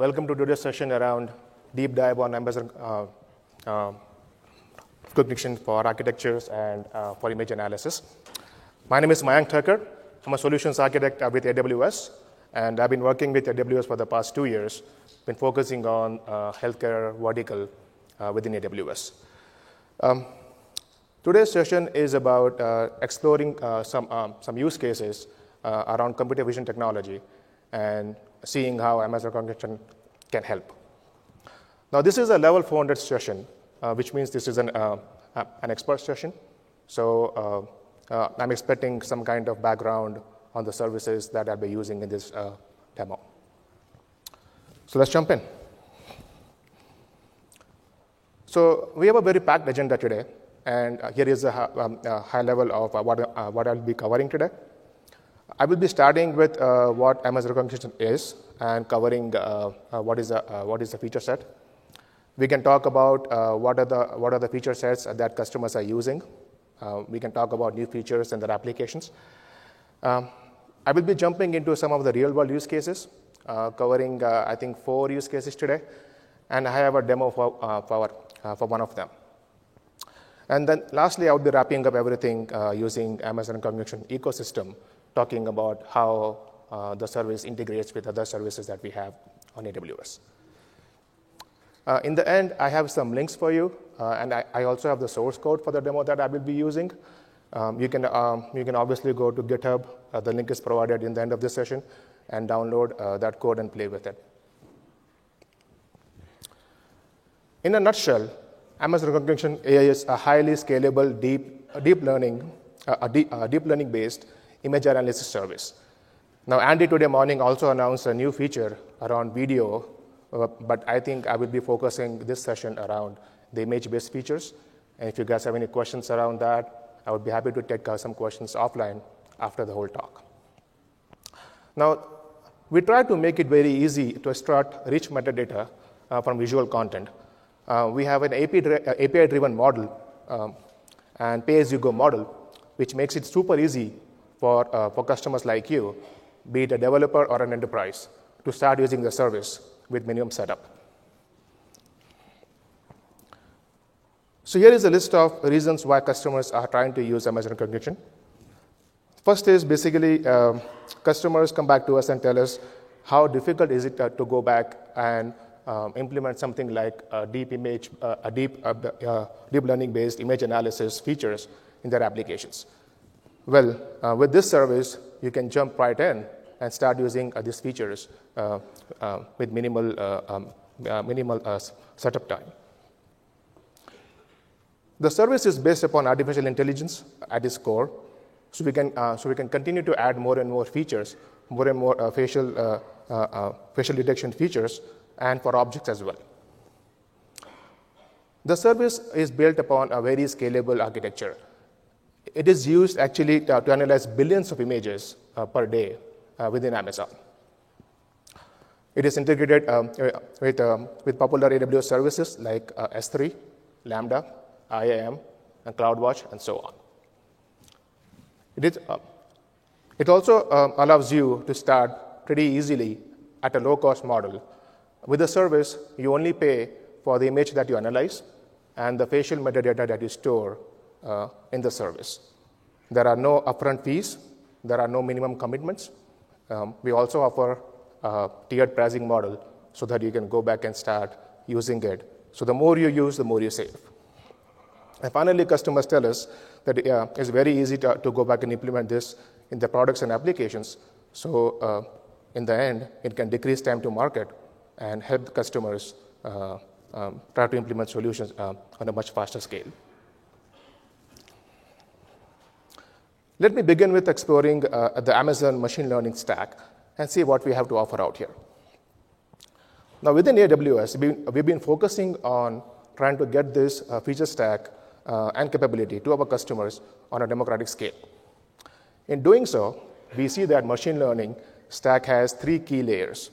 welcome to today's session around deep dive on Amazon uh, uh, Rekognition for architectures and uh, for image analysis. My name is Mayank Thakur. I'm a solutions architect with AWS, and I've been working with AWS for the past two years, been focusing on uh, healthcare vertical uh, within AWS. Um, today's session is about uh, exploring some, um, some use cases around computer vision technology and seeing how Amazon Rekognition can help. Now, this is a level 400 session, uh, which means this is an, uh, an expert session. So uh, uh, I'm expecting some kind of background on the services that I'll be using in this uh, demo. So let's jump in. So we have a very packed agenda today, and here is a, um, a high level of what, what I'll be covering today. I will be starting with uh, what Amazon Rekognition is and covering uh, uh, what, is a, what is the feature set. We can talk about what, are the, what are the feature sets that customers are using. we can talk about new features and their applications. Um, I will be jumping into some of the real world use cases, uh, covering, uh, I think, four use cases today. And I have a demo for, uh, for, for one of them. And then lastly, I will be wrapping up everything using Amazon Rekognition ecosystem talking about how uh, the service integrates with other services that we have on AWS. Uh, in the end, I have some links for you, uh, and I, I, also have the source code for the demo that I will be using. Um, you, can, um, you can obviously go to GitHub. Uh, the link is provided in the end of this session, and download uh, that code and play with it. In a nutshell, Amazon Rekognition AI is a highly scalable deep, deep learning, uh, a deep, deep learning based image analysis service. Now, Andy today morning also announced a new feature around video, uh, but I think I will be focusing this session around the image-based features. And if you guys have any questions around that, I would be happy to take uh, some questions offline after the whole talk. Now, we try to make it very easy to extract rich metadata uh, from visual content. Uh, we have an API-driven model um, and pay-as-you-go model, which makes it super easy for, uh, for customers like you, be it a developer or an enterprise, to start using the service with minimum setup. So here is a list of reasons why customers are trying to use Amazon Rekognition. First is basically um, customers come back to us and tell us how difficult is it uh, to go back and um, implement something like a deep image, uh, a deep, uh, uh deep learning based image analysis features in their applications. Well, uh, with this service, you can jump right in and start using uh, these features uh, uh with minimal, uh, um, minimal setup time. The service is based upon artificial intelligence at its core, so we can, so we can continue to add more and more features, more and more facial, facial detection features, and for objects as well. The service is built upon a very scalable architecture. It is used actually to, to analyze billions of images uh, per day uh, within Amazon. It is integrated um, uh, with, um, with popular AWS services like uh, S3, Lambda, IAM, and CloudWatch, and so on. It, is, uh, it also um, allows you to start pretty easily at a low cost model. With the service, you only pay for the image that you analyze and the facial metadata that you store uh, in the service. There are no upfront fees, there are no minimum commitments. Um, we also offer a tiered pricing model so that you can go back and start using it. So the more you use, the more you save. And finally, customers tell us that uh, it's very easy to, to, go back and implement this in the products and applications. So uh, in the end, it can decrease time to market and help customers uh, um, try to implement solutions uh, on a much faster scale. Let me begin with exploring uh, the Amazon machine learning stack and see what we have to offer out here. Now, within AWS, we've been focusing on trying to get this uh, feature stack uh, and capability to our customers on a democratic scale. In doing so, we see that machine learning stack has three key layers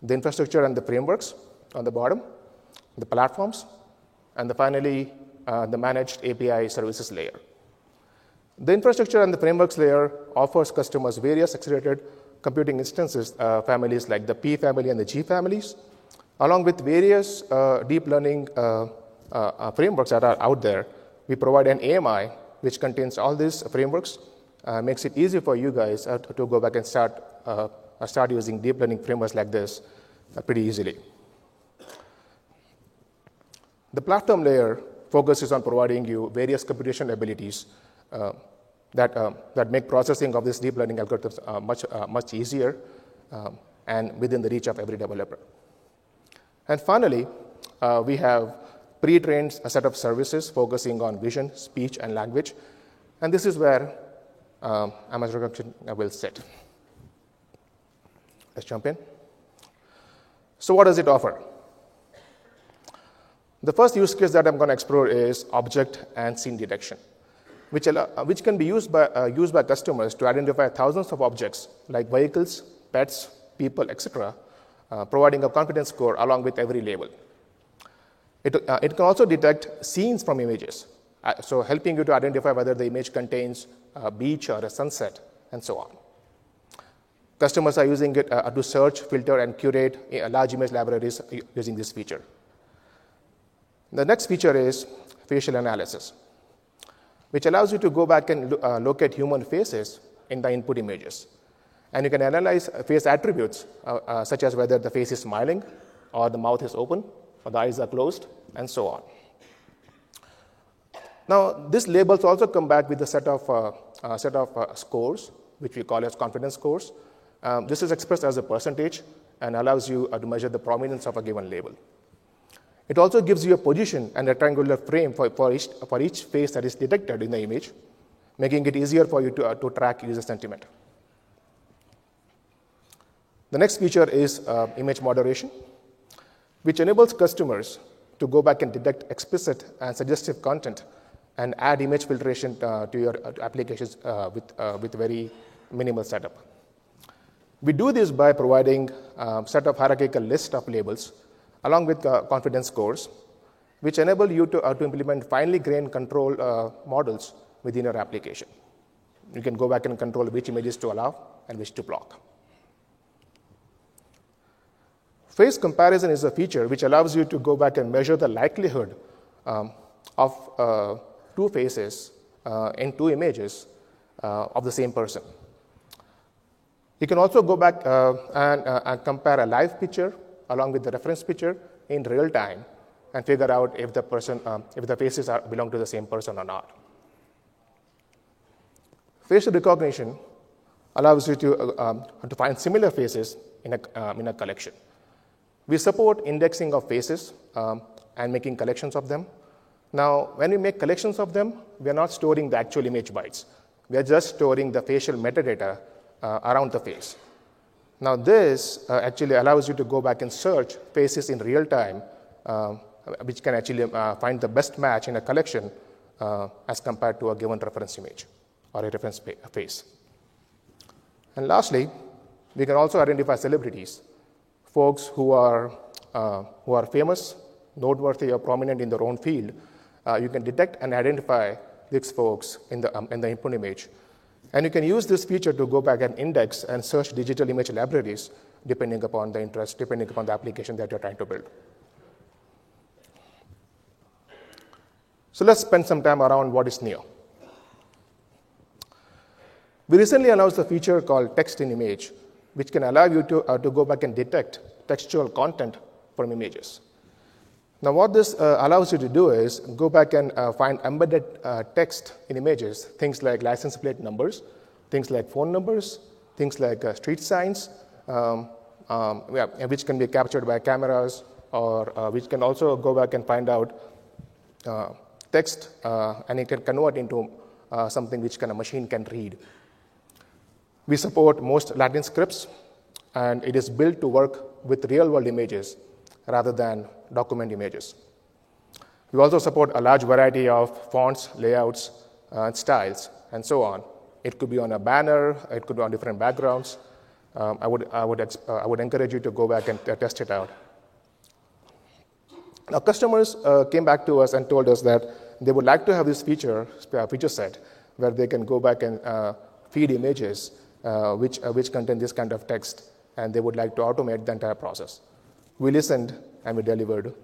the infrastructure and the frameworks on the bottom, the platforms, and the finally, uh, the managed API services layer. The infrastructure and the frameworks layer offers customers various accelerated computing instances uh, families like the P family and the G families, along with various uh, deep learning uh, uh, frameworks that are out there. We provide an AMI which contains all these frameworks, makes it easy for you guys to, go back and start, start using deep learning frameworks like this pretty easily. The platform layer focuses on providing you various computation abilities uh, that, uh, that make processing of these deep learning algorithms uh, much, uh, much easier um, and within the reach of every developer. And finally, uh, we have pre-trained a set of services focusing on vision, speech, and language. And this is where um, Amazon will sit. Let's jump in. So what does it offer? The first use case that I'm going to explore is object and scene detection, which, allow, uh, which can be used by, uh, used by customers to identify thousands of objects like vehicles, pets, people, etc., uh, providing a confidence score along with every label. It, uh, it can also detect scenes from images, uh, so helping you to identify whether the image contains a beach or a sunset, and so on. Customers are using it uh, to search, filter, and curate large image libraries using this feature. The next feature is facial analysis, which allows you to go back and uh, locate human faces in the input images. And you can analyze face attributes, uh, uh, such as whether the face is smiling, or the mouth is open, or the eyes are closed, and so on. Now, these labels also come back with a set of, uh, set of uh, scores, which we call as confidence scores. Um, this is expressed as a percentage and allows you uh, to measure the prominence of a given label. It also gives you a position and a triangular frame for, for, each, for each face that is detected in the image, making it easier for you to, uh, to track user sentiment. The next feature is uh, image moderation, which enables customers to go back and detect explicit and suggestive content and add image filtration uh, to your uh, applications uh, with, uh, with very minimal setup. We do this by providing a set of hierarchical list of labels along with uh, confidence scores, which enable you to, uh, to implement finely grained control uh, models within your application. You can go back and control which images to allow and which to block. Face comparison is a feature which allows you to go back and measure the likelihood um, of uh, two faces uh, in two images uh, of the same person. You can also go back and, and compare a live picture along with the reference picture in real time and figure out if the person, um, if the faces are, belong to the same person or not. Facial recognition allows you to, uh, um, to find similar faces in a, um, in a collection. We support indexing of faces um, and making collections of them. Now, when we make collections of them, we are not storing the actual image bytes. We are just storing the facial metadata uh, around the face. Now, this uh, actually allows you to go back and search faces in real time, uh, which can actually uh, find the best match in a collection uh, as compared to a given reference image or a reference face. And lastly, we can also identify celebrities, folks who are, uh, who are famous, noteworthy, or prominent in their own field. Uh, you can detect and identify these folks in the, um, in the input image and you can use this feature to go back and index and search digital image libraries depending upon the interest, depending upon the application that you're trying to build. So let's spend some time around what is Neo. We recently announced a feature called text in image, which can allow you to, uh, to go back and detect textual content from images. Now, what this uh, allows you to do is go back and uh, find embedded uh, text in images, things like license plate numbers, things like phone numbers, things like uh, street signs, um, um, yeah, which can be captured by cameras, or uh, which can also go back and find out uh, text, and it can convert into something which can, a machine can read. We support most Latin scripts, and it is built to work with real world images rather than document images. We also support a large variety of fonts, layouts, uh, styles, and so on. It could be on a banner, it could be on different backgrounds. Um, I, would, I, would uh, I would encourage you to go back and uh, test it out. Now, customers uh, came back to us and told us that they would like to have this feature, uh, feature set where they can go back and uh, feed images which, which contain this kind of text, and they would like to automate the entire process. We listened and we delivered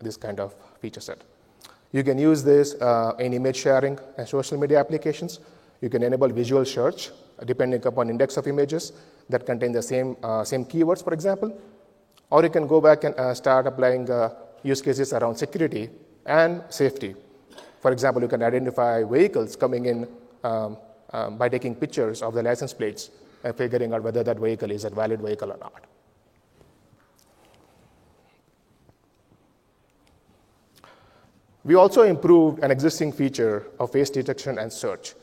this kind of feature set. You can use this uh, in image sharing and social media applications. You can enable visual search depending upon index of images that contain the same, uh, same keywords, for example. Or you can go back and uh, start applying uh, use cases around security and safety. For example, you can identify vehicles coming in um, um, by taking pictures of the license plates and figuring out whether that vehicle is a valid vehicle or not. We also improved an existing feature of face detection and search.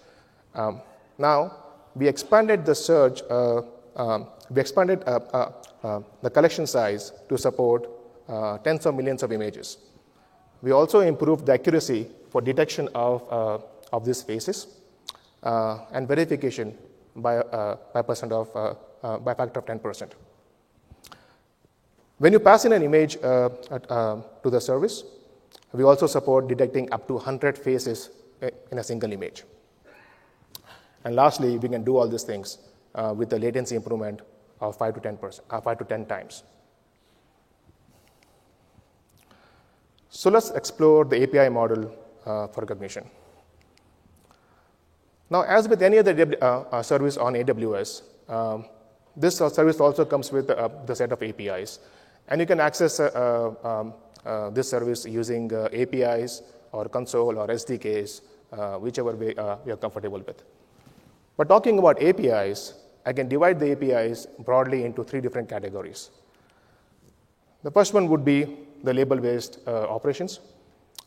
Um, now, we expanded the search, uh, um, we expanded uh, uh, uh the collection size to support uh, tens of millions of images. We also improved the accuracy for detection of, uh, of these faces and verification by, by, percent of, by factor of 10%. When you pass in an image to the service, we also support detecting up to 100 faces in a single image. And lastly, we can do all these things uh, with a latency improvement of 5 to 10 percent, uh, 5 to 10 times. So let's explore the API model uh, for Rekognition. Now, as with any other uh, uh, service on AWS, um, this service also comes with uh, the set of APIs. And you can access um, this service using APIs or console or SDKs, whichever way you're comfortable with. But talking about APIs, I can divide the APIs broadly into three different categories. The first one would be the label based uh, operations,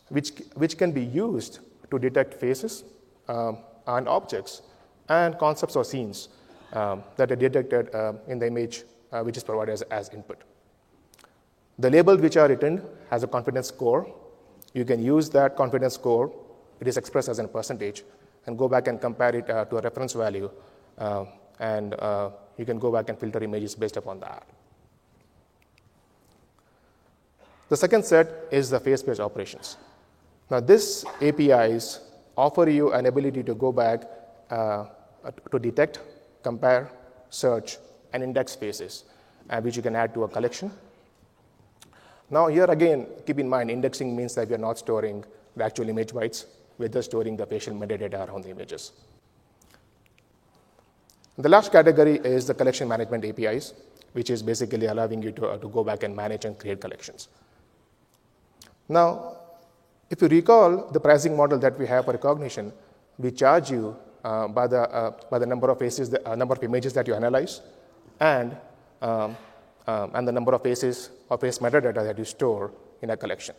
which, which can be used to detect faces um, and objects and concepts or scenes um, that are detected uh, in the image uh, which is provided as, as input. The labels which are written has a confidence score. You can use that confidence score, it is expressed as a percentage, and go back and compare it uh, to a reference value. Uh, and uh, you can go back and filter images based upon that. The second set is the face-based operations. Now, this APIs offer you an ability to go back uh, to detect, compare, search, and index faces, uh, which you can add to a collection. Now, here again, keep in mind, indexing means that we are not storing the actual image bytes, we're just storing the patient metadata around the images. The last category is the collection management APIs, which is basically allowing you to, uh, to go back and manage and create collections. Now, if you recall the pricing model that we have for Rekognition, we charge you uh, by, the, uh, by the number of faces, the uh, number of images that you analyze, and, um, um, and the number of faces or face metadata that you store in a collection.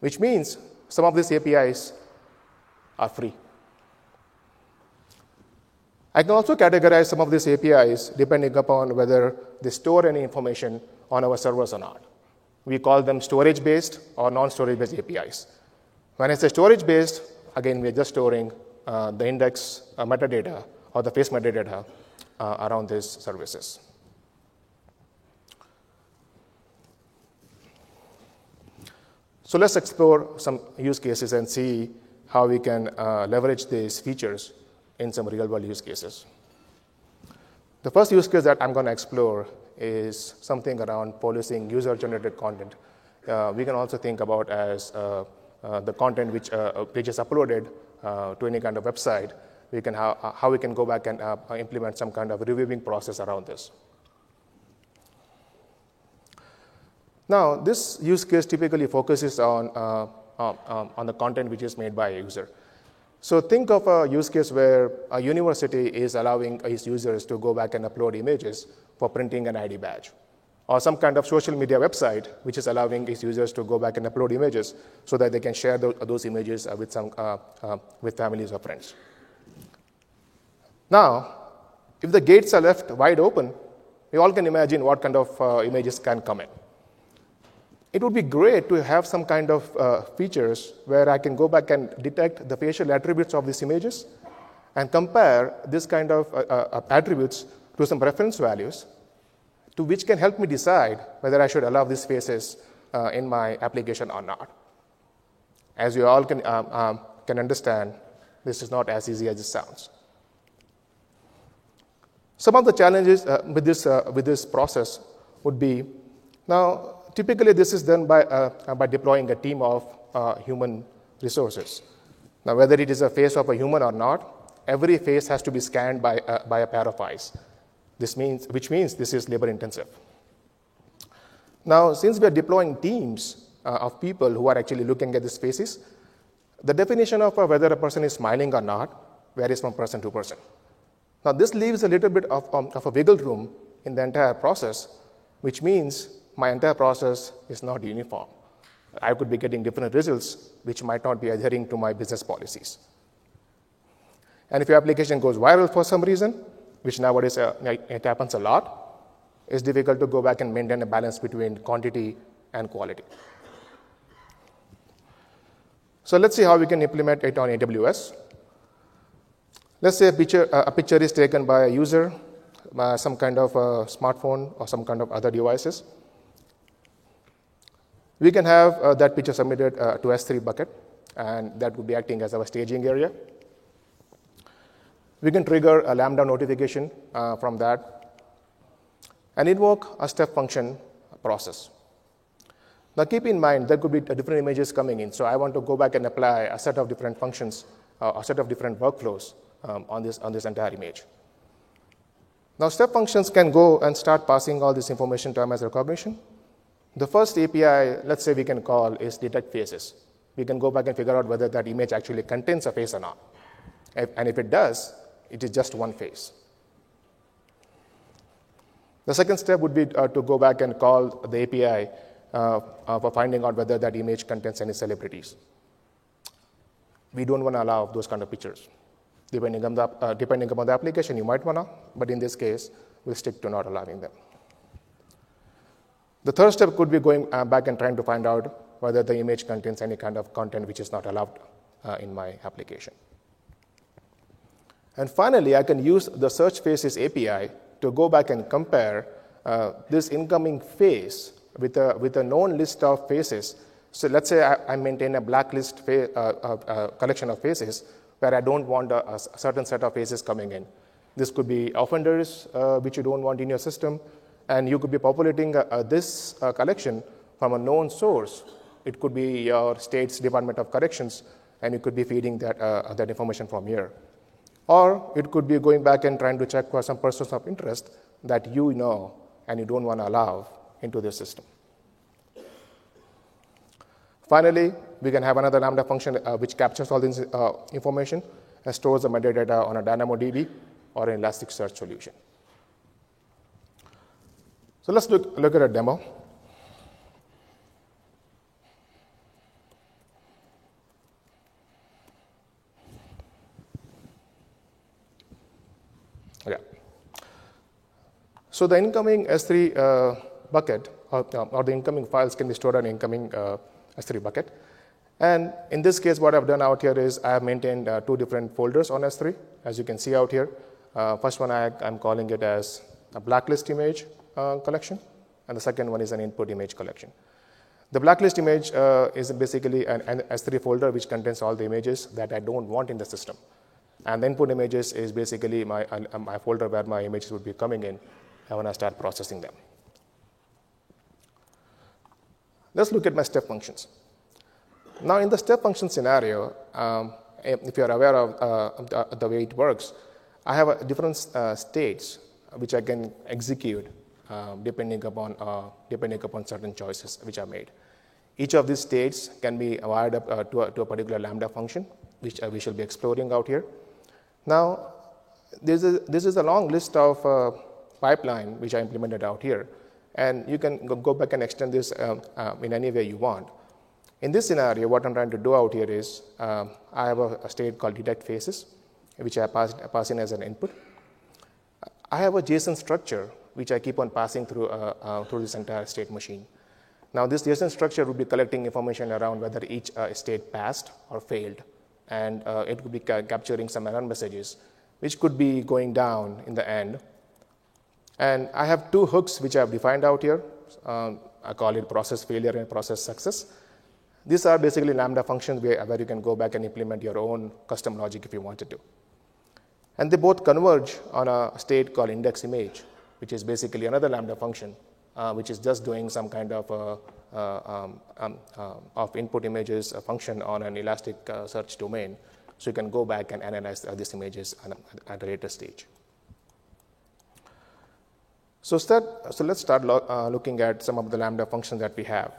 Which means some of these APIs are free. I can also categorize some of these APIs depending upon whether they store any information on our servers or not. We call them storage based or non storage based APIs. When I say storage based, again, we're just storing uh, the index uh, metadata or the face metadata uh, around these services. So let's explore some use cases and see how we can uh, leverage these features in some real world use cases. The first use case that I'm going to explore is something around policing user generated content. Uh, we can also think about as uh, uh the content which, uh, which is uploaded uh, to any kind of website. We can how we can go back and implement some kind of reviewing process around this. Now, this use case typically focuses on, um, um, on the content which is made by a user. So think of a use case where a university is allowing its users to go back and upload images for printing an ID badge. Or some kind of social media website which is allowing its users to go back and upload images so that they can share those images uh, with, some, uh, uh, with families or friends. Now, if the gates are left wide open, we all can imagine what kind of uh, images can come in. It would be great to have some kind of uh, features where I can go back and detect the facial attributes of these images and compare this kind of uh, uh, attributes to some reference values to which can help me decide whether I should allow these faces uh, in my application or not. As you all can, um, um, can understand, this is not as easy as it sounds. Some of the challenges uh, with, this, uh, with this process would be now, typically, this is done by, uh, by deploying a team of uh, human resources. Now, whether it is a face of a human or not, every face has to be scanned by, uh, by a pair of eyes. This means, which means this is labor intensive. Now, since we are deploying teams uh, of people who are actually looking at these faces, the definition of whether a person is smiling or not varies from person to person. Now, this leaves a little bit of, um, of a wiggle room in the entire process, which means my entire process is not uniform. I could be getting different results, which might not be adhering to my business policies. And if your application goes viral for some reason, which nowadays uh, it happens a lot, it's difficult to go back and maintain a balance between quantity and quality. So let's see how we can implement it on AWS. Let's say a picture, uh, a picture is taken by a user, by some kind of a smartphone or some kind of other devices. We can have uh, that picture submitted uh, to S3 bucket, and that would be acting as our staging area. We can trigger a Lambda notification uh, from that and invoke a step function process. Now, keep in mind there could be different images coming in, so I want to go back and apply a set of different functions, a set of different workflows um, on, this, on this entire image. Now, step functions can go and start passing all this information to MS Rekognition the first API, let's say we can call, is detect faces. We can go back and figure out whether that image actually contains a face or not. And if it does, it is just one face. The second step would be uh, to go back and call the API uh, uh, for finding out whether that image contains any celebrities. We don't want to allow those kind of pictures. Depending on, the, uh, depending upon the application, you might want to, but in this case, we'll stick to not allowing them. The third step could be going uh, back and trying to find out whether the image contains any kind of content which is not allowed uh, in my application. And finally, I can use the search faces API to go back and compare uh, this incoming face with a, with a known list of faces. So let's say I, I maintain a blacklist fa- uh, uh, uh, collection of faces where I don't want a, a, certain set of faces coming in. This could be offenders which you don't want in your system. And you could be populating uh, uh, this uh, collection from a known source. It could be your state's Department of Corrections, and you could be feeding that, that information from here. Or it could be going back and trying to check for some persons of interest that you know and you don't want to allow into the system. Finally, we can have another Lambda function uh, which captures all this uh, information and stores the metadata on a DynamoDB or an Elasticsearch solution. So let's look, look at a demo. Yeah. So the incoming S3 uh, bucket or, uh, or, the incoming files can be stored on incoming uh, S3 bucket. And in this case, what I've done out here is I have maintained uh, two different folders on S3, as you can see out here. Uh, first one, I, I'm calling it as a blacklist image, uh, collection, and the second one is an input image collection. The blacklist image uh, is basically an, an, S3 folder which contains all the images that I don't want in the system. And the input images is basically my, uh, my folder where my images would be coming in when I start processing them. Let's look at my step functions. Now, in the step function scenario, um, if you're aware of uh, the, the, way it works, I have different uh, states which I can execute um, depending, upon, uh, depending upon certain choices which are made. Each of these states can be wired up uh, to, a, to, a, particular Lambda function, which uh, we shall be exploring out here. Now, this is, this is a long list of uh, pipeline which I implemented out here, and you can go back and extend this um, in any way you want. In this scenario, what I'm trying to do out here is um, I have a, a, state called detect faces, which I pass, pass in as an input. I have a JSON structure which I keep on passing through, uh, uh, through this entire state machine. Now, this JSON structure would be collecting information around whether each uh, state passed or failed, and it would be ca- capturing some error messages, which could be going down in the end. And I have two hooks which I have defined out here. Um, I call it process failure and process success. These are basically Lambda functions where, where you can go back and implement your own custom logic if you wanted to. And they both converge on a state called index image, which is basically another Lambda function, uh, which is just doing some kind of uh, uh, um, um, uh, of input images function on an elastic uh, search domain. So you can go back and analyze these images at a later stage. So, start, so let's start lo looking at some of the Lambda functions that we have.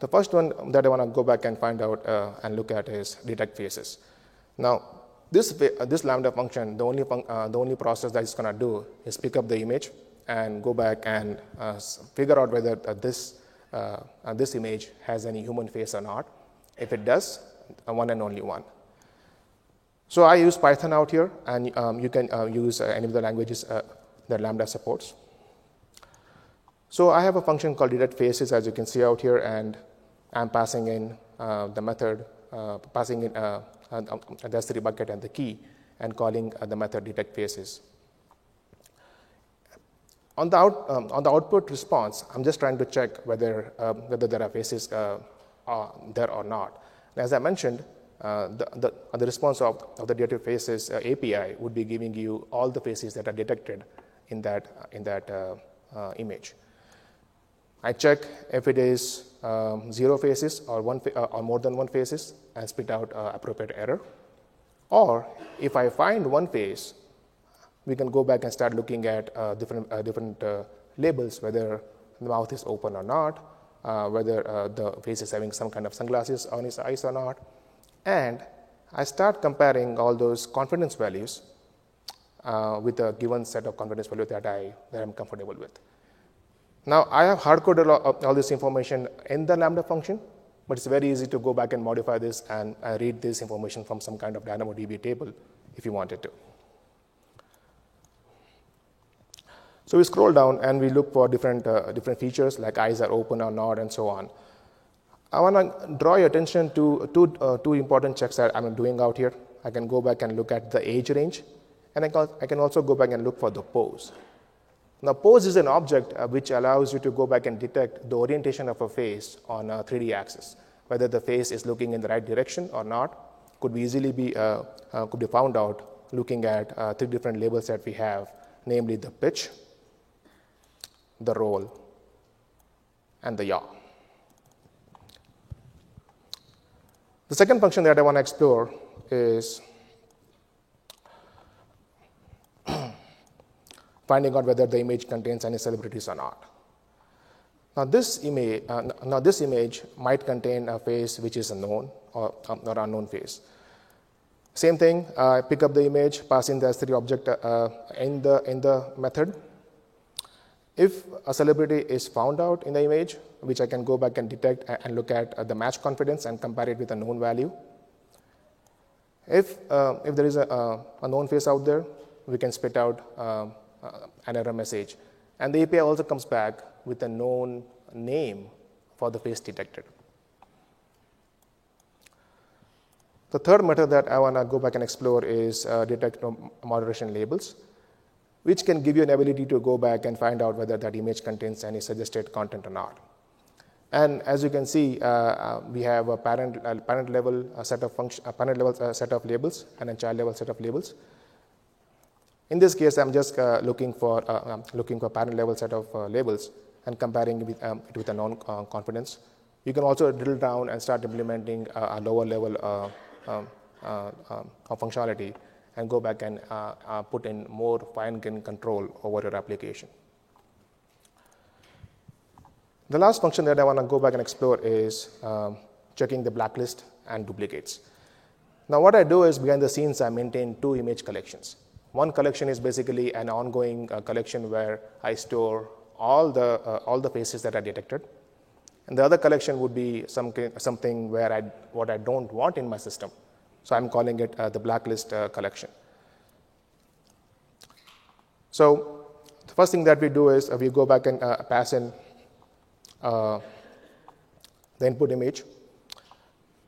The first one that I want to go back and find out and look at is detect faces. Now, this, uh, this lambda function, the only, uh, the only process that it's going to do is pick up the image and go back and uh, figure out whether uh, this, uh, uh, this image has any human face or not. If it does, one and only one. So I use Python out here, and um, you can use any of the languages that Lambda supports. So I have a function called detect faces, as you can see out here, and I'm passing in the method, passing in and, um, the S3 bucket and the key and calling uh, the method detect faces. On the, out, um, on the output response, I'm just trying to check whether, um, whether there are faces uh, there or not. And as I mentioned, uh, the, the, the, response of, of the detect faces uh, API would be giving you all the faces that are detected in that, in that uh, uh, image. I check if it is um, zero faces or, one fa- or more than one faces, and spit out uh, appropriate error. Or if I find one face, we can go back and start looking at uh, different, uh, different uh, labels, whether the mouth is open or not, uh, whether uh, the face is having some kind of sunglasses on his eyes or not. And I start comparing all those confidence values with a given set of confidence values that, I, that I'm comfortable with. Now, I have hard coded all this information in the Lambda function, but it's very easy to go back and modify this and read this information from some kind of DynamoDB table if you wanted to. So we scroll down and we look for different, uh, different features like eyes are open or not and so on. I want to draw your attention to two, uh, two important checks that I'm doing out here. I can go back and look at the age range, and I can also go back and look for the pose. Now, pose is an object uh, which allows you to go back and detect the orientation of a face on a 3D axis. Whether the face is looking in the right direction or not could be easily be, uh, uh, could be found out looking at uh, three different labels that we have, namely the pitch, the roll, and the yaw. The second function that I want to explore is finding out whether the image contains any celebrities or not. Now this, image, uh, now, this image might contain a face which is unknown or, um, or unknown face. Same thing, uh, pick up the image, pass in the S3 object uh, in, the, in the method. If a celebrity is found out in the image, which I can go back and detect and look at uh, the match confidence and compare it with a known value. If, uh, if there is a, a known face out there, we can spit out um, uh, an error message. And the API also comes back with a known name for the face detected. The third method that I want to go back and explore is uh, detect moderation labels, which can give you an ability to go back and find out whether that image contains any suggested content or not. And as you can see, uh, uh, we have a parent, uh, parent level set of function, a parent level uh, set of labels and a child level set of labels. In this case, I'm just uh, looking for uh, um, looking for parent level set of uh, labels and comparing with, um, it with a known uh, confidence. You can also drill down and start implementing a lower level um, um, functionality and go back and put in more fine-grained control over your application. The last function that I want to go back and explore is um, checking the blacklist and duplicates. Now, what I do is behind the scenes, I maintain two image collections. One collection is basically an ongoing uh, collection where I store all the, uh, all the faces that are detected. And the other collection would be some, something where I, what I don't want in my system. So I'm calling it uh, the blacklist uh, collection. So the first thing that we do is uh, we go back and uh, pass in the input image,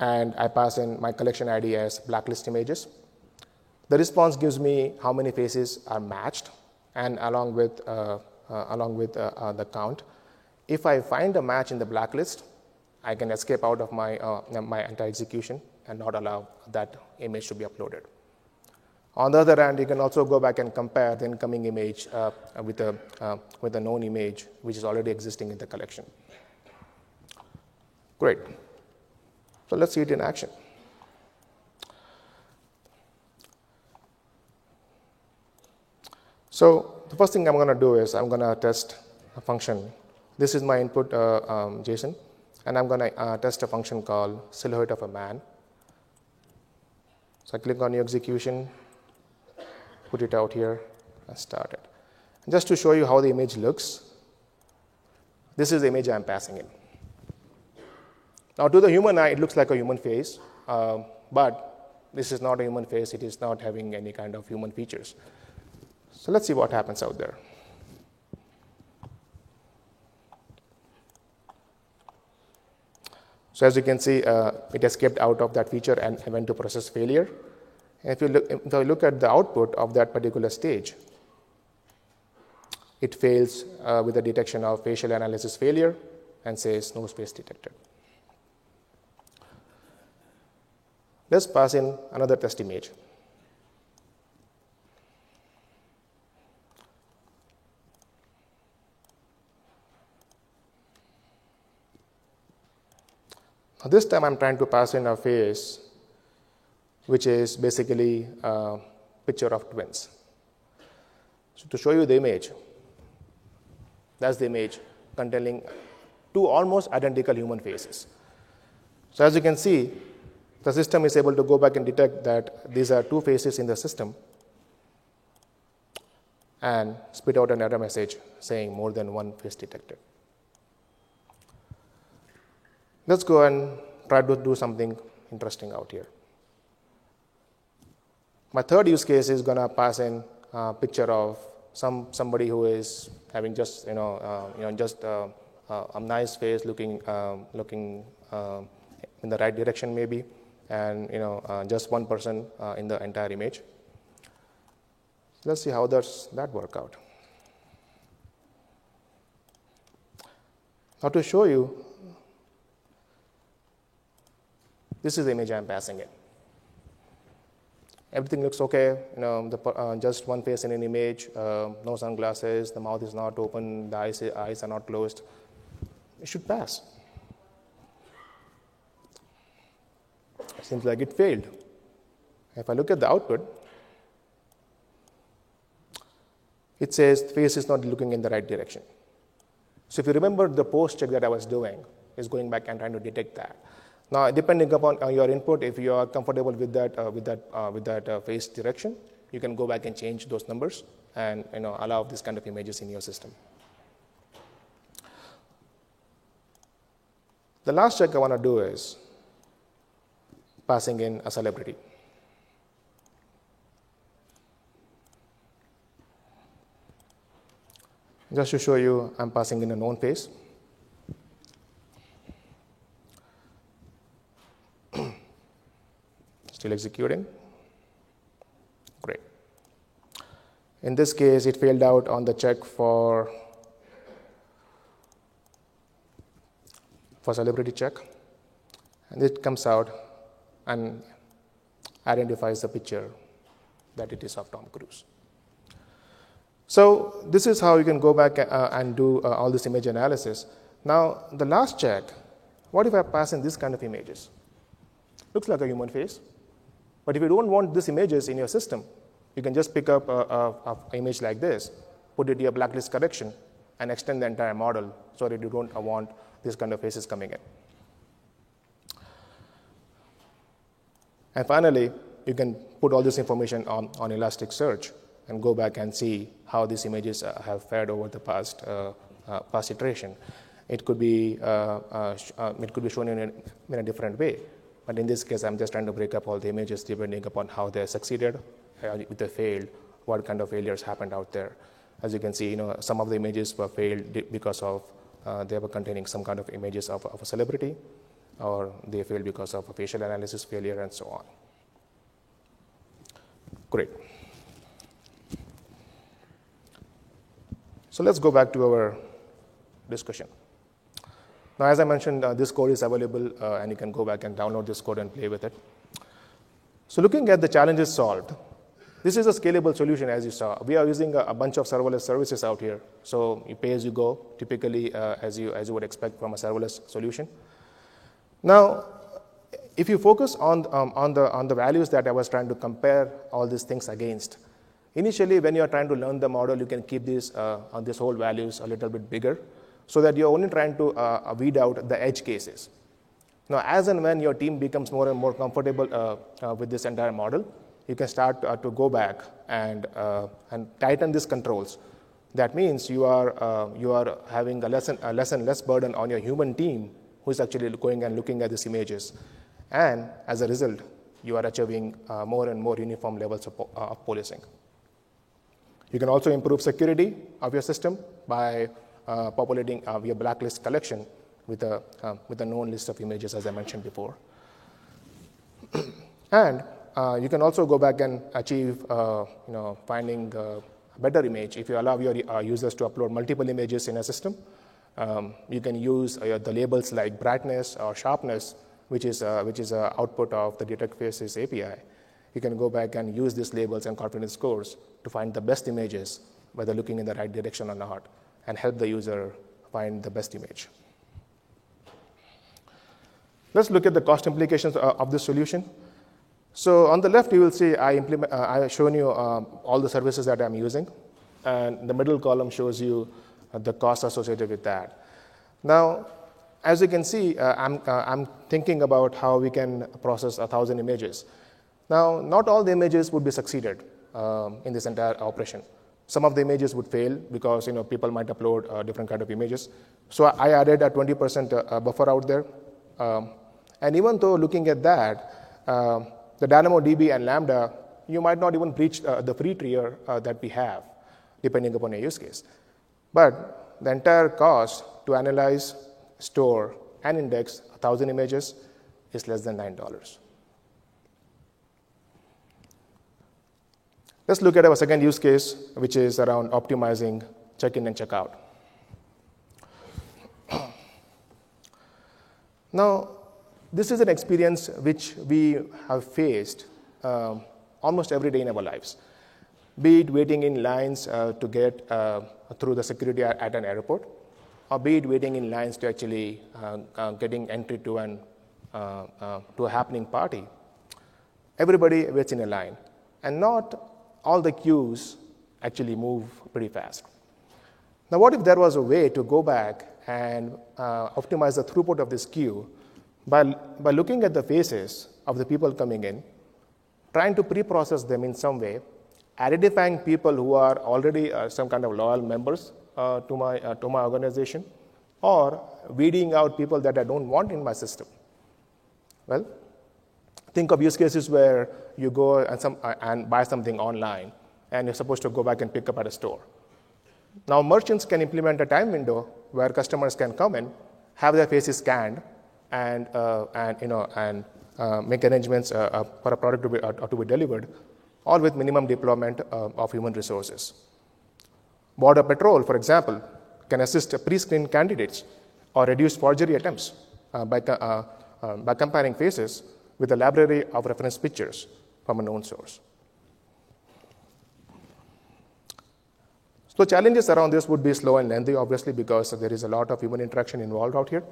and I pass in my collection ID as blacklist images. The response gives me how many faces are matched and along with, uh, uh, along with uh, uh the count. If I find a match in the blacklist, I can escape out of my, uh, my anti-execution and not allow that image to be uploaded. On the other hand, you can also go back and compare the incoming image uh, with, a, with a known image which is already existing in the collection. Great. So let's see it in action. So the first thing I'm going to do is I'm going to test a function. This is my input uh, um, JSON, and I'm going to uh, test a function called silhouette of a man. So I click on new execution, put it out here, and start it. And just to show you how the image looks, this is the image I'm passing in. Now, to the human eye, it looks like a human face, uh, but this is not a human face. It is not having any kind of human features. So let's see what happens out there. So as you can see, uh, it escaped out of that feature and went to process failure. And if you look, if look at the output of that particular stage, it fails uh, with the detection of facial analysis failure and says no space detected. Let's pass in another test image. Now this time I'm trying to pass in a face which is basically a picture of twins. So to show you the image, that's the image containing two almost identical human faces. So as you can see, the system is able to go back and detect that these are two faces in the system and spit out an error message saying more than one face detected. Let's go and try to do something interesting out here. My third use case is going to pass in a picture of some somebody who is having just you know uh, you know just uh, uh, a nice face, looking um, looking uh, in the right direction maybe, and you know uh, just one person uh, in the entire image. Let's see how does that work out. Now to show you This is the image I'm passing in. Everything looks okay, you know, the, uh, just one face in an image, uh, no sunglasses, the mouth is not open, the eyes, eyes are not closed. It should pass. Seems like it failed. If I look at the output, it says the face is not looking in the right direction. So if you remember the post check that I was doing, is going back and trying to detect that. Now, depending upon uh, your input, if you are comfortable with that, uh, with that, uh, with that uh, face direction, you can go back and change those numbers and you know, allow this kind of images in your system. The last check I want to do is passing in a celebrity. Just to show you, I'm passing in a known face. Still executing? Great. In this case, it failed out on the check for, for celebrity check. And it comes out and identifies the picture that it is of Tom Cruise. So this is how you can go back uh, and do uh, all this image analysis. Now, the last check, what if I pass in this kind of images? Looks like a human face. But if you don't want these images in your system, you can just pick up an image like this, put it in your blacklist correction, and extend the entire model so that you don't want these kind of faces coming in. And finally, you can put all this information on, on Elasticsearch and go back and see how these images uh, have fared over the past, uh, uh, past iteration. It could be, uh, uh, uh, it could be shown in a, in a different way. But in this case, I'm just trying to break up all the images depending upon how they succeeded, if they failed, what kind of failures happened out there. As you can see, you know, some of the images were failed because of uh, they were containing some kind of images of, of a celebrity, or they failed because of a facial analysis failure, and so on. Great. So let's go back to our discussion. Now, as I mentioned, uh, this code is available, uh, and you can go back and download this code and play with it. So, looking at the challenges solved, This is a scalable solution, as you saw. We are using a, a bunch of serverless services out here. So you pay as you go, typically, uh, as, you, as you would expect from a serverless solution. Now, if you focus on, um, on, the, on the values that I was trying to compare all these things against, initially, when you're trying to learn the model, you can keep these, uh, on these whole values a little bit bigger so that you're only trying to uh, weed out the edge cases. Now, as and when your team becomes more and more comfortable uh, uh, with this entire model, you can start uh, to go back and, uh, and tighten these controls. That means you are, uh, you are having a less, and, a less and less burden on your human team who is actually going and looking at these images. And as a result, you are achieving uh, more and more uniform levels of, uh, of, policing. You can also improve security of your system by uh, populating your blacklist collection with a, with a known list of images, as I mentioned before. and uh, you can also go back and achieve, uh, you know, finding a better image. If you allow your uh, users to upload multiple images in a system, um, you can use uh, the labels like brightness or sharpness, which is, uh, which is an output of the Detect Faces API. You can go back and use these labels and confidence scores to find the best images, whether looking in the right direction or not, and help the user find the best image. Let's look at the cost implications of this solution. So on the left, you will see I implement, uh, I have shown you um, all the services that I'm using. And the middle column shows you uh, the cost associated with that. Now, as you can see, uh, I'm, uh, I'm thinking about how we can process a thousand images. Now, not all the images would be succeeded um, in this entire operation. Some of the images would fail because you know people might upload uh, different kind of images. So I added a 20% uh, buffer out there. Um, and even though looking at that, uh, the DynamoDB and Lambda, you might not even breach uh, the free tier uh, that we have, depending upon your use case. But the entire cost to analyze, store, and index 1,000 images is less than $9. Let's look at our second use case, which is around optimizing check-in and check-out. now, this is an experience which we have faced um, almost every day in our lives. Be it waiting in lines uh, to get uh, through the security at, an airport, or be it waiting in lines to actually uh, uh getting entry to, an, uh, uh, to a happening party. Everybody waits in a line, and not all the queues actually move pretty fast. Now, what if there was a way to go back and optimize the throughput of this queue by, by looking at the faces of the people coming in, trying to pre process them in some way, identifying people who are already uh, some kind of loyal members uh, to, my, uh, to my organization, or weeding out people that I don't want in my system. Well, think of use cases where you go and, some, uh, and buy something online and you're supposed to go back and pick up at a store. Now, merchants can implement a time window where customers can come in, have their faces scanned, and, uh, and, you know, and uh, make arrangements uh, for a product to be, to be delivered, all with minimum deployment of human resources. Border Patrol, for example, can assist pre-screened candidates or reduce forgery attempts by, by comparing faces with a library of reference pictures from a known source. So challenges around this would be slow and lengthy, obviously, because there is a lot of human interaction involved out here.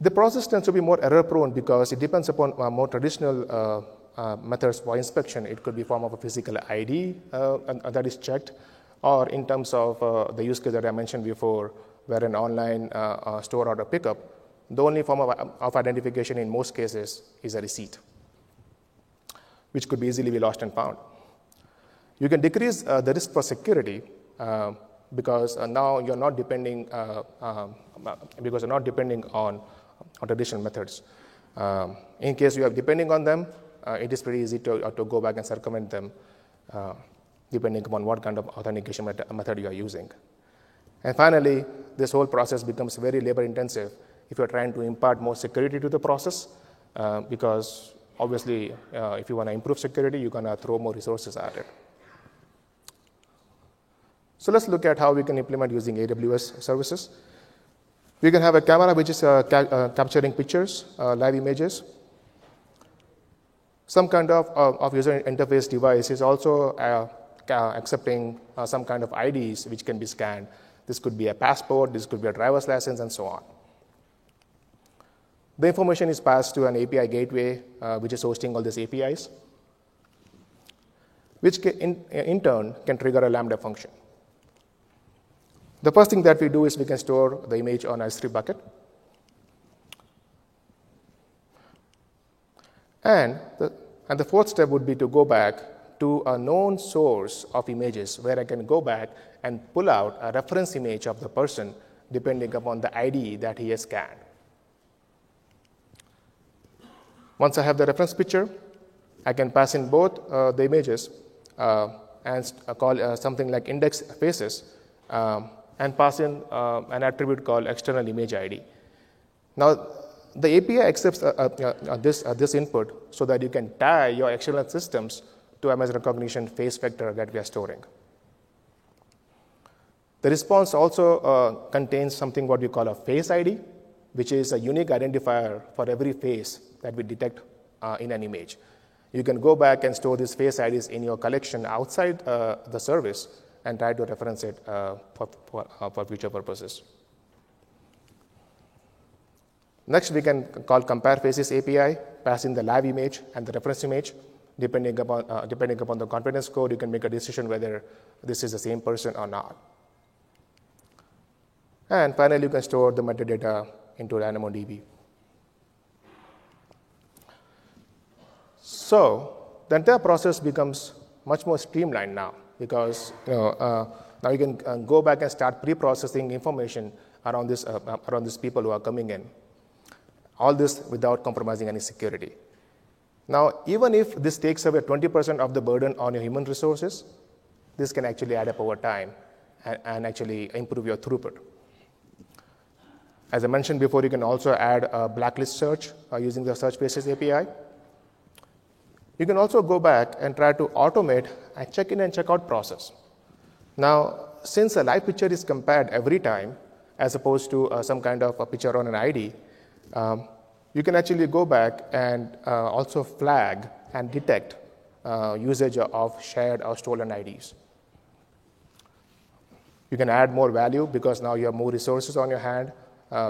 The process tends to be more error prone because it depends upon uh, more traditional uh, uh, methods for inspection. It could be form of a physical ID uh, that is checked, or in terms of uh, the use case that I mentioned before, where an online uh, store order pickup, the only form of, of, identification in most cases is a receipt, which could be easily be lost and found. You can decrease the risk for security because now you're not depending um, because you're not depending on or traditional methods. Um, in case you are depending on them, uh, it is pretty easy to, uh, to go back and circumvent them uh, depending upon what kind of authentication met- method you are using. And finally, this whole process becomes very labor intensive if you're trying to impart more security to the process, uh, because obviously, uh, if you want to improve security, you're going to throw more resources at it. So let's look at how we can implement using AWS services. We can have a camera which is uh, ca- uh, capturing pictures, uh, live images. Some kind of, of user interface device is also uh, accepting uh, some kind of IDs which can be scanned. This could be a passport, this could be a driver's license, and so on. The information is passed to an API gateway, uh, which is hosting all these APIs, which in, in turn can trigger a Lambda function. The first thing that we do is we can store the image on S3 bucket. And the, and the fourth step would be to go back to a known source of images where I can go back and pull out a reference image of the person depending upon the ID that he has scanned. Once I have the reference picture, I can pass in both uh, the images uh, and uh, call uh, something like index faces um, and pass in uh, an attribute called external image ID. Now, the API accepts uh, this, this input so that you can tie your external systems to image recognition face vector that we are storing. The response also contains something what we call a face ID, which is a unique identifier for every face that we detect uh, in an image. You can go back and store these face IDs in your collection outside uh, the service and try to reference it uh, for, for, uh, for, future purposes. Next, we can call compare faces API, pass in the live image and the reference image. Depending upon, uh, depending upon the confidence code, you can make a decision whether this is the same person or not. And finally, you can store the metadata into DynamoDB. So the entire process becomes much more streamlined now because you know, uh, now you can uh, go back and start pre-processing information around this uh, uh, around these people who are coming in. All this without compromising any security. Now, even if this takes away 20% of the burden on your human resources, this can actually add up over time and, and actually improve your throughput. As I mentioned before, you can also add a blacklist search uh, using the search faces API. You can also go back and try to automate a check in and check out process. Now, since a live picture is compared every time, as opposed to uh, some kind of a picture on an ID, um, you can actually go back and uh, also flag and detect uh, usage of shared or stolen IDs. You can add more value because now you have more resources on your hand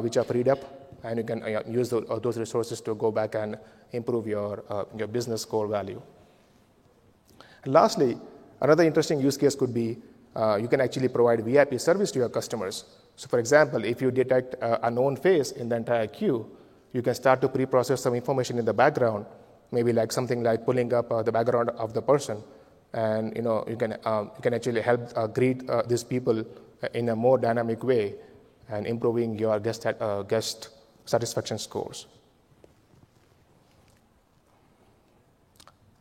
which are freed up, and you can uh, use the, uh, those resources to go back and improve your, your business core value. And lastly, another interesting use case could be you can actually provide VIP service to your customers. So, for example, if you detect a known face in the entire queue, you can start to pre-process some information in the background, maybe like something like pulling up uh, the background of the person, and you know you can uh, you can actually help uh, greet these people in a more dynamic way and improving your guest, uh, guest satisfaction scores.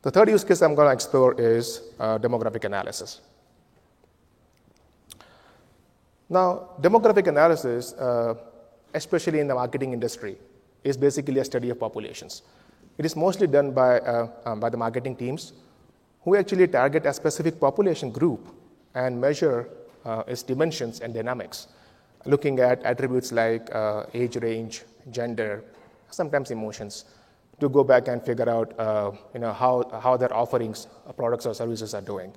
The third use case I'm going to explore is uh, demographic analysis. Now, demographic analysis, uh, especially in the marketing industry, is basically a study of populations. It is mostly done by, uh, um, by the marketing teams who actually target a specific population group and measure uh, its dimensions and dynamics looking at attributes like uh, age range, gender, sometimes emotions, to go back and figure out uh, you know, how, how their offerings, uh, products or services are doing.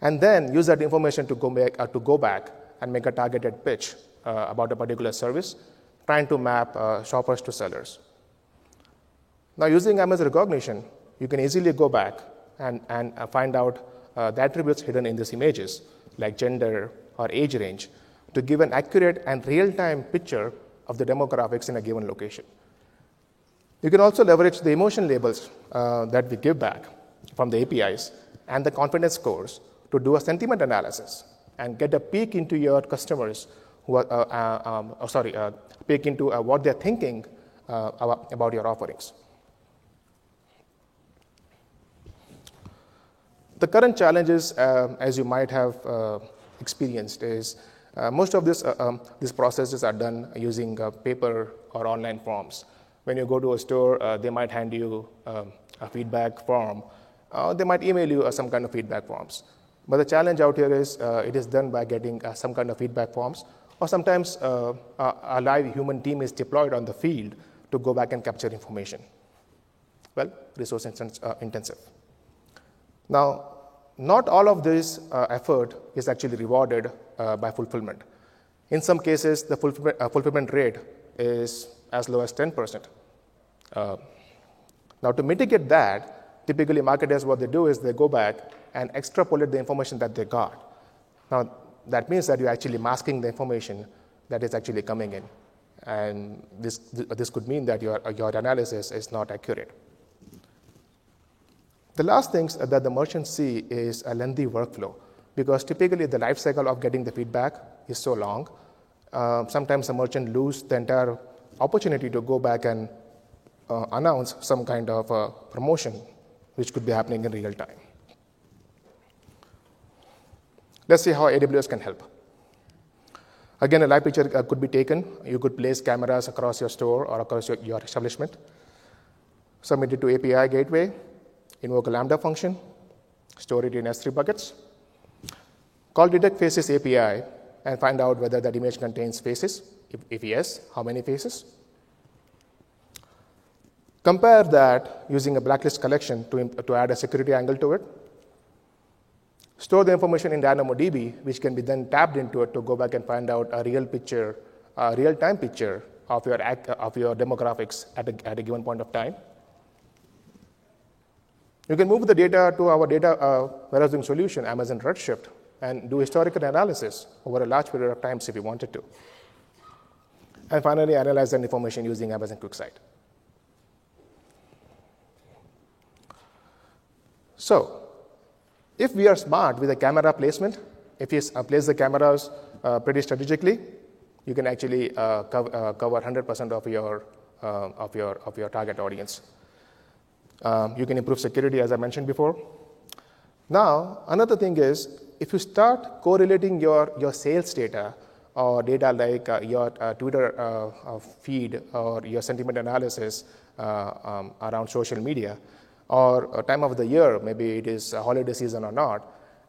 And then use that information to go, back, uh, to go back and make a targeted pitch uh, about a particular service, trying to map uh, shoppers to sellers. Now, using image recognition, you can easily go back and, and find out the attributes hidden in these images, like gender or age range, to give an accurate and real time picture of the demographics in a given location. You can also leverage the emotion labels uh, that we give back from the APIs and the confidence scores to do a sentiment analysis and get a peek into your customers who are, uh, uh, um, oh, sorry, uh, peek into uh, what they're thinking uh, about your offerings. The current challenges, as you might have experienced, is most of this, uh, um, these processes are done using uh, paper or online forms. When you go to a store, uh, they might hand you um, a feedback form. they might email you some kind of feedback forms. But the challenge out here is it is done by getting some kind of feedback forms, or sometimes a live human team is deployed on the field to go back and capture information. well, resource uh, intensive. Now, not all of this uh, effort is actually rewarded uh, by fulfillment. In some cases, the fulfillment, uh, fulfillment rate is as low as 10%. Uh, now, to mitigate that, typically marketers, what they do is they go back and extrapolate the information that they got. Now, that means that you're actually masking the information that is actually coming in. And this, this could mean that your, your analysis is not accurate. The last thing that the merchants see is a lengthy workflow because typically the life cycle of getting the feedback is so long. Uh, sometimes a merchant lose the entire opportunity to go back and uh, announce some kind of uh, promotion which could be happening in real time. Let's see how AWS can help. Again, a live picture uh, could be taken. You could place cameras across your store or across your, your establishment, submit it to API gateway, invoke a Lambda function, store it in S3 buckets, call detect faces API, and find out whether that image contains faces. If, if yes, how many faces? Compare that using a blacklist collection to, to add a security angle to it. Store the information in DynamoDB, which can be then tapped into it to go back and find out a real picture, a real time picture of your, of your demographics at a, at a given point of time. You can move the data to our data uh, warehousing solution, Amazon Redshift, and do historical analysis over a large period of time if you wanted to. And finally, analyze that information using Amazon QuickSight. So, if we are smart with the camera placement, if you uh, place the cameras uh, pretty strategically, you can actually uh, cover, uh, cover 100% of your, uh, of, your, of your target audience. Um, you can improve security, as I mentioned before. Now, another thing is if you start correlating your, your sales data or data like uh, your uh, Twitter uh, uh feed or your sentiment analysis uh, um, around social media or time of the year, maybe it is a holiday season or not,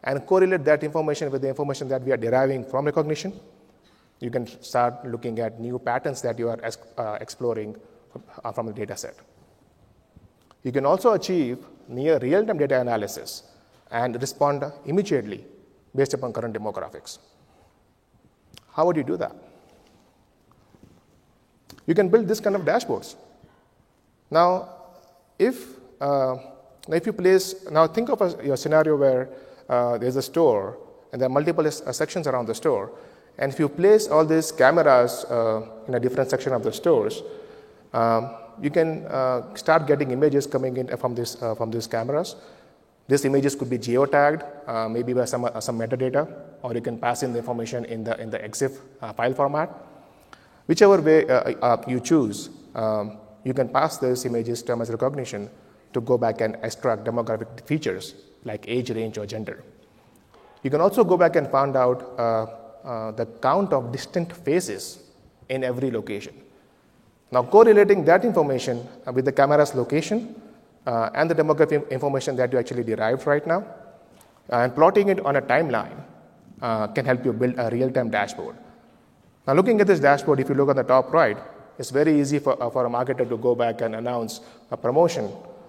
and correlate that information with the information that we are deriving from Rekognition, you can start looking at new patterns that you are uh, exploring from the data set. You can also achieve near real time data analysis and respond immediately based upon current demographics. How would you do that? You can build this kind of dashboards. Now, if, uh, if you place, now think of a, your scenario where uh, there's a store and there are multiple uh, sections around the store. And if you place all these cameras uh, in a different section of the stores, um, you can uh, start getting images coming in from, this, uh, from these cameras. These images could be geotagged, uh, maybe by some, uh, some metadata, or you can pass in the information in the, in the EXIF uh, file format. Whichever way uh, you choose, um, you can pass those images to Amazon Rekognition to go back and extract demographic features like age range or gender. You can also go back and find out the count of distant faces in every location. Now, correlating that information uh, with the camera's location uh, and the demographic information that you actually derive right now, and plotting it on a timeline uh, can help you build a real time dashboard. Now, looking at this dashboard, if you look on the top right, it's very easy for, uh, for a marketer to go back and announce a promotion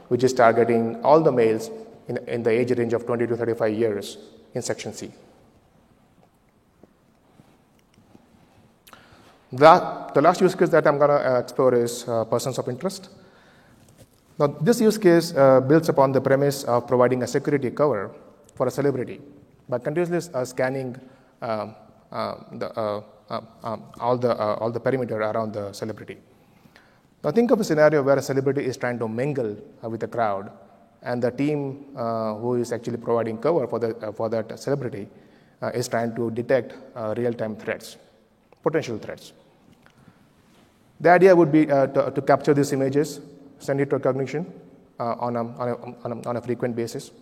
which is targeting all the males in, in the age range of 20 to 35 years in Section C. That, the last use case that I'm going to uh, explore is uh, persons of interest. Now, this use case uh, builds upon the premise of providing a security cover for a celebrity by continuously uh, scanning um, uh, the, uh, um, all, the, all the perimeter around the celebrity. Now, think of a scenario where a celebrity is trying to mingle with the crowd, and the team who is actually providing cover for, the, for that celebrity is trying to detect real time threats, potential threats. The idea would be uh, to, to, capture these images, send it to Rekognition uh, on, a, on, a, on, a, on, a, frequent basis.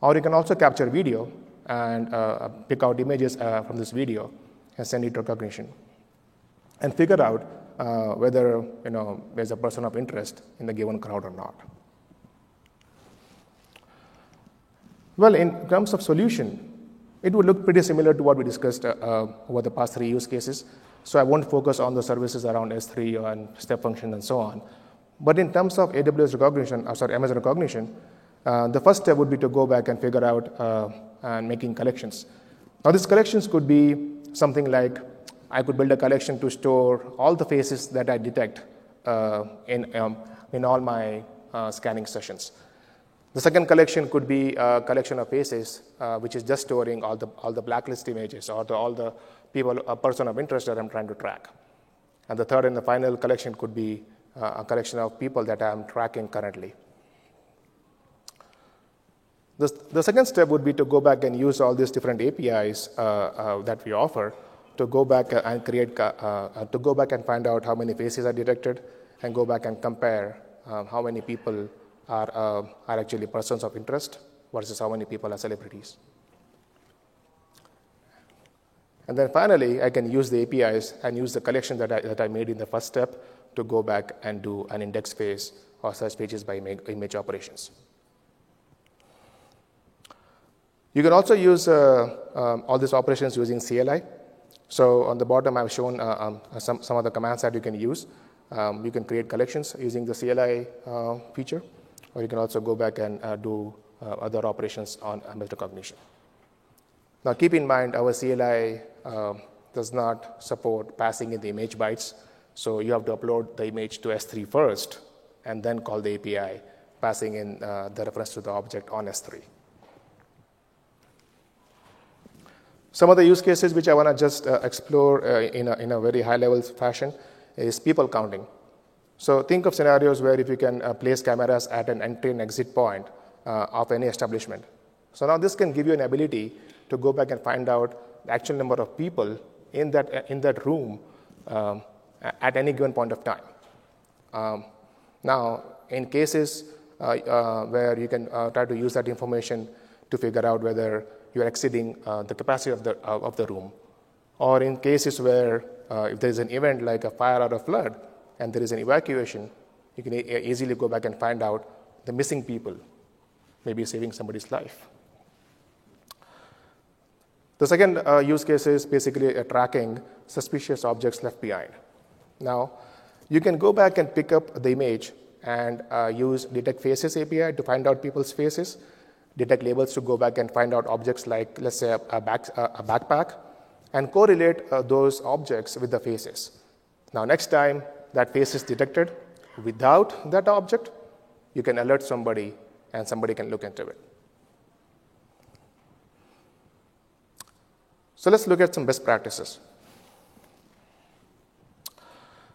Or you can also capture video and uh, pick out images uh, from this video and send it to Rekognition. And figure out uh, whether you know, there's a person of interest in the given crowd or not. Well, in terms of solution, it would look pretty similar to what we discussed uh, over the past three use cases. So I won't focus on the services around S3 and step function and so on. But in terms of AWS Rekognition, or sorry, Amazon Rekognition, uh, the first step would be to go back and figure out uh, and making collections. Now, these collections could be something like I could build a collection to store all the faces that I detect uh, in, um, in all my uh, scanning sessions. The second collection could be a collection of faces, uh, which is just storing all the, all the blacklist images or the, all the people, a person of interest that I'm trying to track. And the third and the final collection could be uh, a collection of people that I'm tracking currently. The, the second step would be to go back and use all these different APIs uh, uh, that we offer to go back and create, uh, uh, to go back and find out how many faces are detected and go back and compare um, how many people are, uh, are actually persons of interest versus how many people are celebrities. And then finally, I can use the APIs and use the collection that I, that I made in the first step to go back and do an index faces or search faces by image operations. You can also use uh, um, all these operations using CLI. So on the bottom, I've shown uh, um, some, some of the commands that you can use. Um, you can create collections using the CLI uh, feature, or you can also go back and uh, do uh, other operations on image recognition. Now keep in mind, our CLI um, does not support passing in the image bytes, so you have to upload the image to S3 first, and then call the API, passing in uh, the reference to the object on S3. Some of the use cases which I want to just uh, explore uh, in, a, in a very high level fashion is people counting. So think of scenarios where if you can uh, place cameras at an entry and exit point uh, of any establishment. So now this can give you an ability to go back and find out the actual number of people in that, uh, in that room um, at any given point of time. Um, now, in cases uh, uh, where you can uh, try to use that information to figure out whether you're exceeding uh, the capacity of the, uh, of the room. Or in cases where uh, if there's an event like a fire or a flood and there is an evacuation, you can e- easily go back and find out the missing people, maybe saving somebody's life. The second use case is basically tracking suspicious objects left behind. Now, you can go back and pick up the image and uh, use detect faces API to find out people's faces detect labels to go back and find out objects like, let's say, a, a, back, a backpack, and correlate uh, those objects with the faces. Now, next time that face is detected without that object, you can alert somebody and somebody can look into it. So, let's look at some best practices.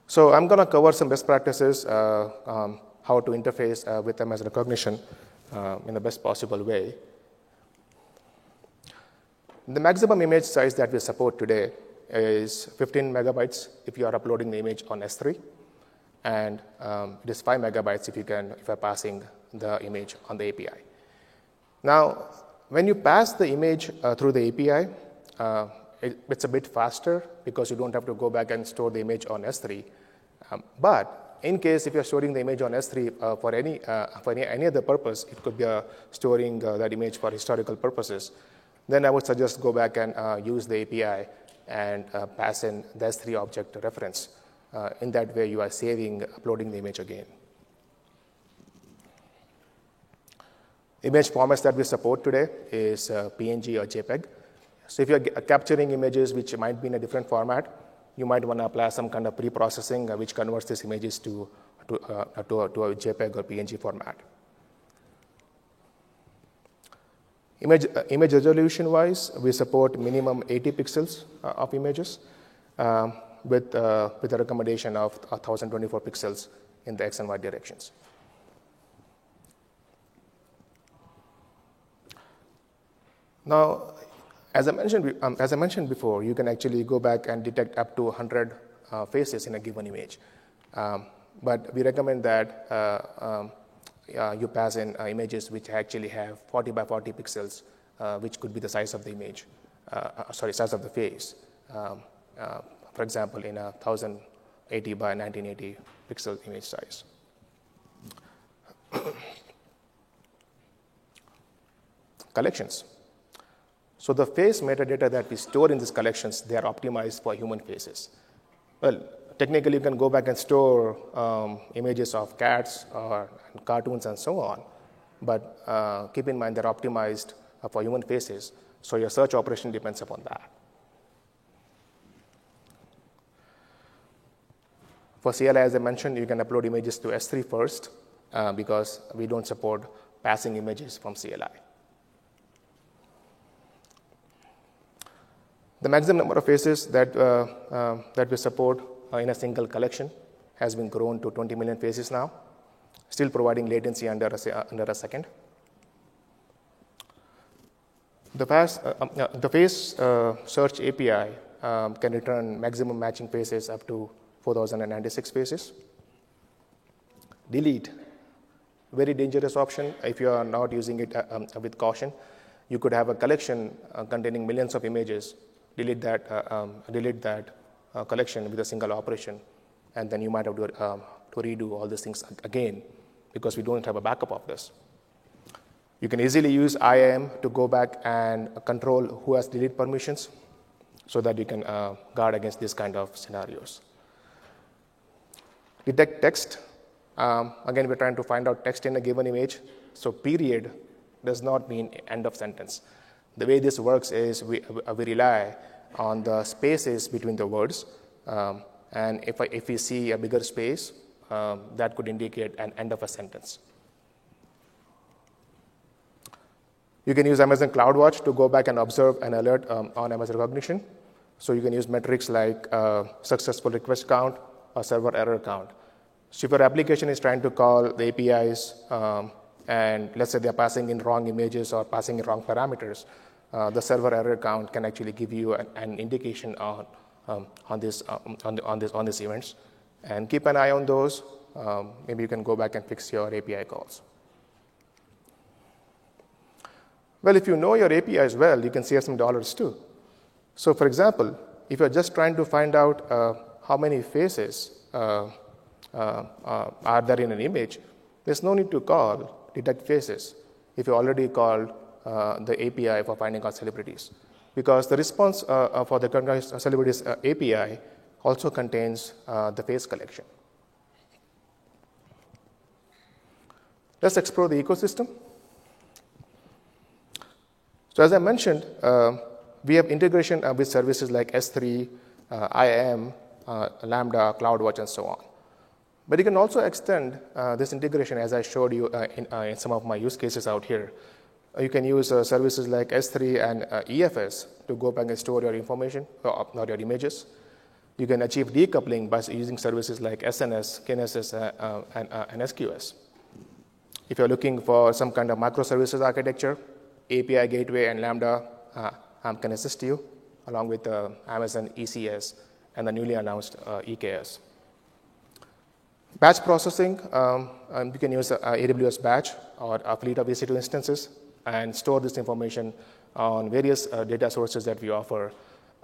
So, I'm going to cover some best practices, uh, um, how to interface uh, with as Rekognition uh, in the best possible way. The maximum image size that we support today is 15 megabytes if you are uploading the image on S3, and um, it is 5 megabytes if you can if you're passing the image on the API. Now, when you pass the image uh, through the API, uh, it, it's a bit faster because you don't have to go back and store the image on S3. Um, but in case if you're storing the image on S3 uh, for, any, uh, for any, any other purpose, it could be uh, storing uh, that image for historical purposes, then I would suggest go back and uh, use the API and pass in the S3 object reference. in that way, you are saving uploading the image again. Image formats that we support today is PNG or JPEG. So if you're capturing images which might be in a different format, you might want to apply some kind of pre-processing uh, which converts these images to, to, uh, to, a, to, a, JPEG or PNG format. Image, uh, image resolution wise, we support minimum 80 pixels uh, of images um, with, uh, with a recommendation of 1024 pixels in the X and Y directions. Now, as I mentioned, um, as I mentioned before, you can actually go back and detect up to 100 uh, faces in a given image. Um, but we recommend that uh, um, uh, you pass in uh, images which actually have 40 by 40 pixels, uh, which could be the size of the image, uh, sorry, size of the face. Um, for example, in a 1080 by 1980 pixel image size. Collections. So the face metadata that we store in these collections, they are optimized for human faces. Well, technically, you can go back and store um, images of cats or cartoons and so on, but uh, keep in mind they're optimized for human faces, so your search operation depends upon that. For CLI, as I mentioned, you can upload images to S3 first uh, because we don't support passing images from CLI. The maximum number of faces that, uh, uh, that we support uh, in a single collection has been grown to 20 million faces now, still providing latency under a, under a second. The, fast, uh, um, uh, the face uh, search API um, can return maximum matching faces up to 4,096 faces. Delete, very dangerous option if you are not using it um, with caution. You could have a collection containing millions of images delete that, uh, um, delete that uh, collection with a single operation, and then you might have to, um, to redo all these things again because we don't have a backup of this. You can easily use IAM to go back and control who has delete permissions so that you can uh, guard against these kind of scenarios. Detect text. Um, again, we're trying to find out text in a given image. So period does not mean end of sentence. The way this works is we, we rely on the spaces between the words. Um, and if, I, if we see a bigger space, um, that could indicate an end of a sentence. You can use Amazon CloudWatch to go back and observe an alert um, on Amazon Rekognition. So you can use metrics like uh, successful request count or server error count. So if your application is trying to call the APIs um, and let's say they're passing in wrong images or passing in wrong parameters, uh, the server error count can actually give you an, an indication on, um, on, this, um, on, the, on, this, on these events. And keep an eye on those. Um, maybe you can go back and fix your API calls. Well, if you know your APIs well, you can save some dollars too. So, for example, if you're just trying to find out uh, how many faces uh, uh, uh are there in an image, there's no need to call detect faces if you already called uh, the API for finding out celebrities. Because the response uh, uh, for the celebrities API also contains the face collection. Let's explore the ecosystem. So, as I mentioned, uh, we have integration uh, with services like S3, uh, IAM, Lambda, CloudWatch, and so on. But you can also extend this integration, as I showed you in, in, some of my use cases out here, uh, you can use uh, services like S3 and uh, EFS to go back and store your information, or not your images. You can achieve decoupling by using services like SNS, Kinesis, and, and SQS. If you're looking for some kind of microservices architecture, API Gateway and Lambda um, can assist you, along with uh, Amazon ECS and the newly announced uh, EKS. Batch processing, um, um, you can use uh, AWS Batch or a fleet of EC2 instances and store this information on various uh, data sources that we offer.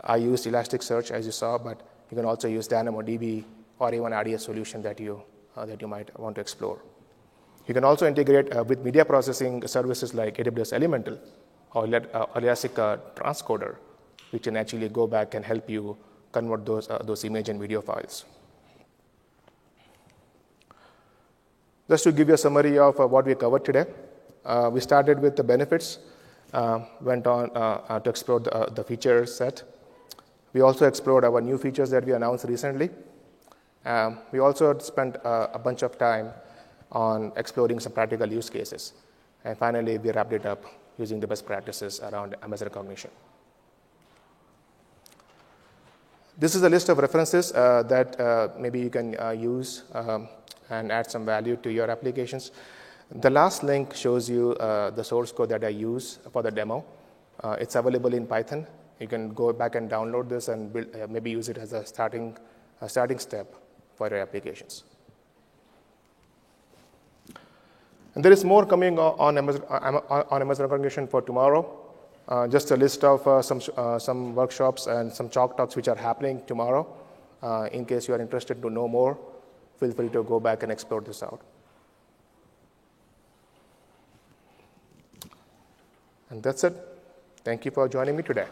I used Elasticsearch, as you saw, but you can also use DynamoDB or even RDS solution that you, uh, that you might want to explore. You can also integrate uh, with media processing services like AWS Elemental or, uh, Elastic uh, Transcoder, which can actually go back and help you convert those, uh, those image and video files. Just to give you a summary of uh, what we covered today, uh, we started with the benefits, uh, went on uh, uh, to explore the, uh, the, feature set. We also explored our new features that we announced recently. Um, we also spent a bunch of time on exploring some practical use cases. And finally, we wrapped it up using the best practices around Amazon Rekognition. This is a list of references uh, that uh, maybe you can uh, use um, and add some value to your applications. The last link shows you uh, the source code that I use for the demo. Uh, it's available in Python. You can go back and download this and build, uh, maybe use it as a starting, a starting step for your applications. And there is more coming on Amazon, uh, on Amazon Rekognition for tomorrow. Uh, just a list of uh, some, some workshops and some chalk talks which are happening tomorrow. in case you are interested to know more, feel free to go back and explore this out. And that's it. Thank you for joining me today.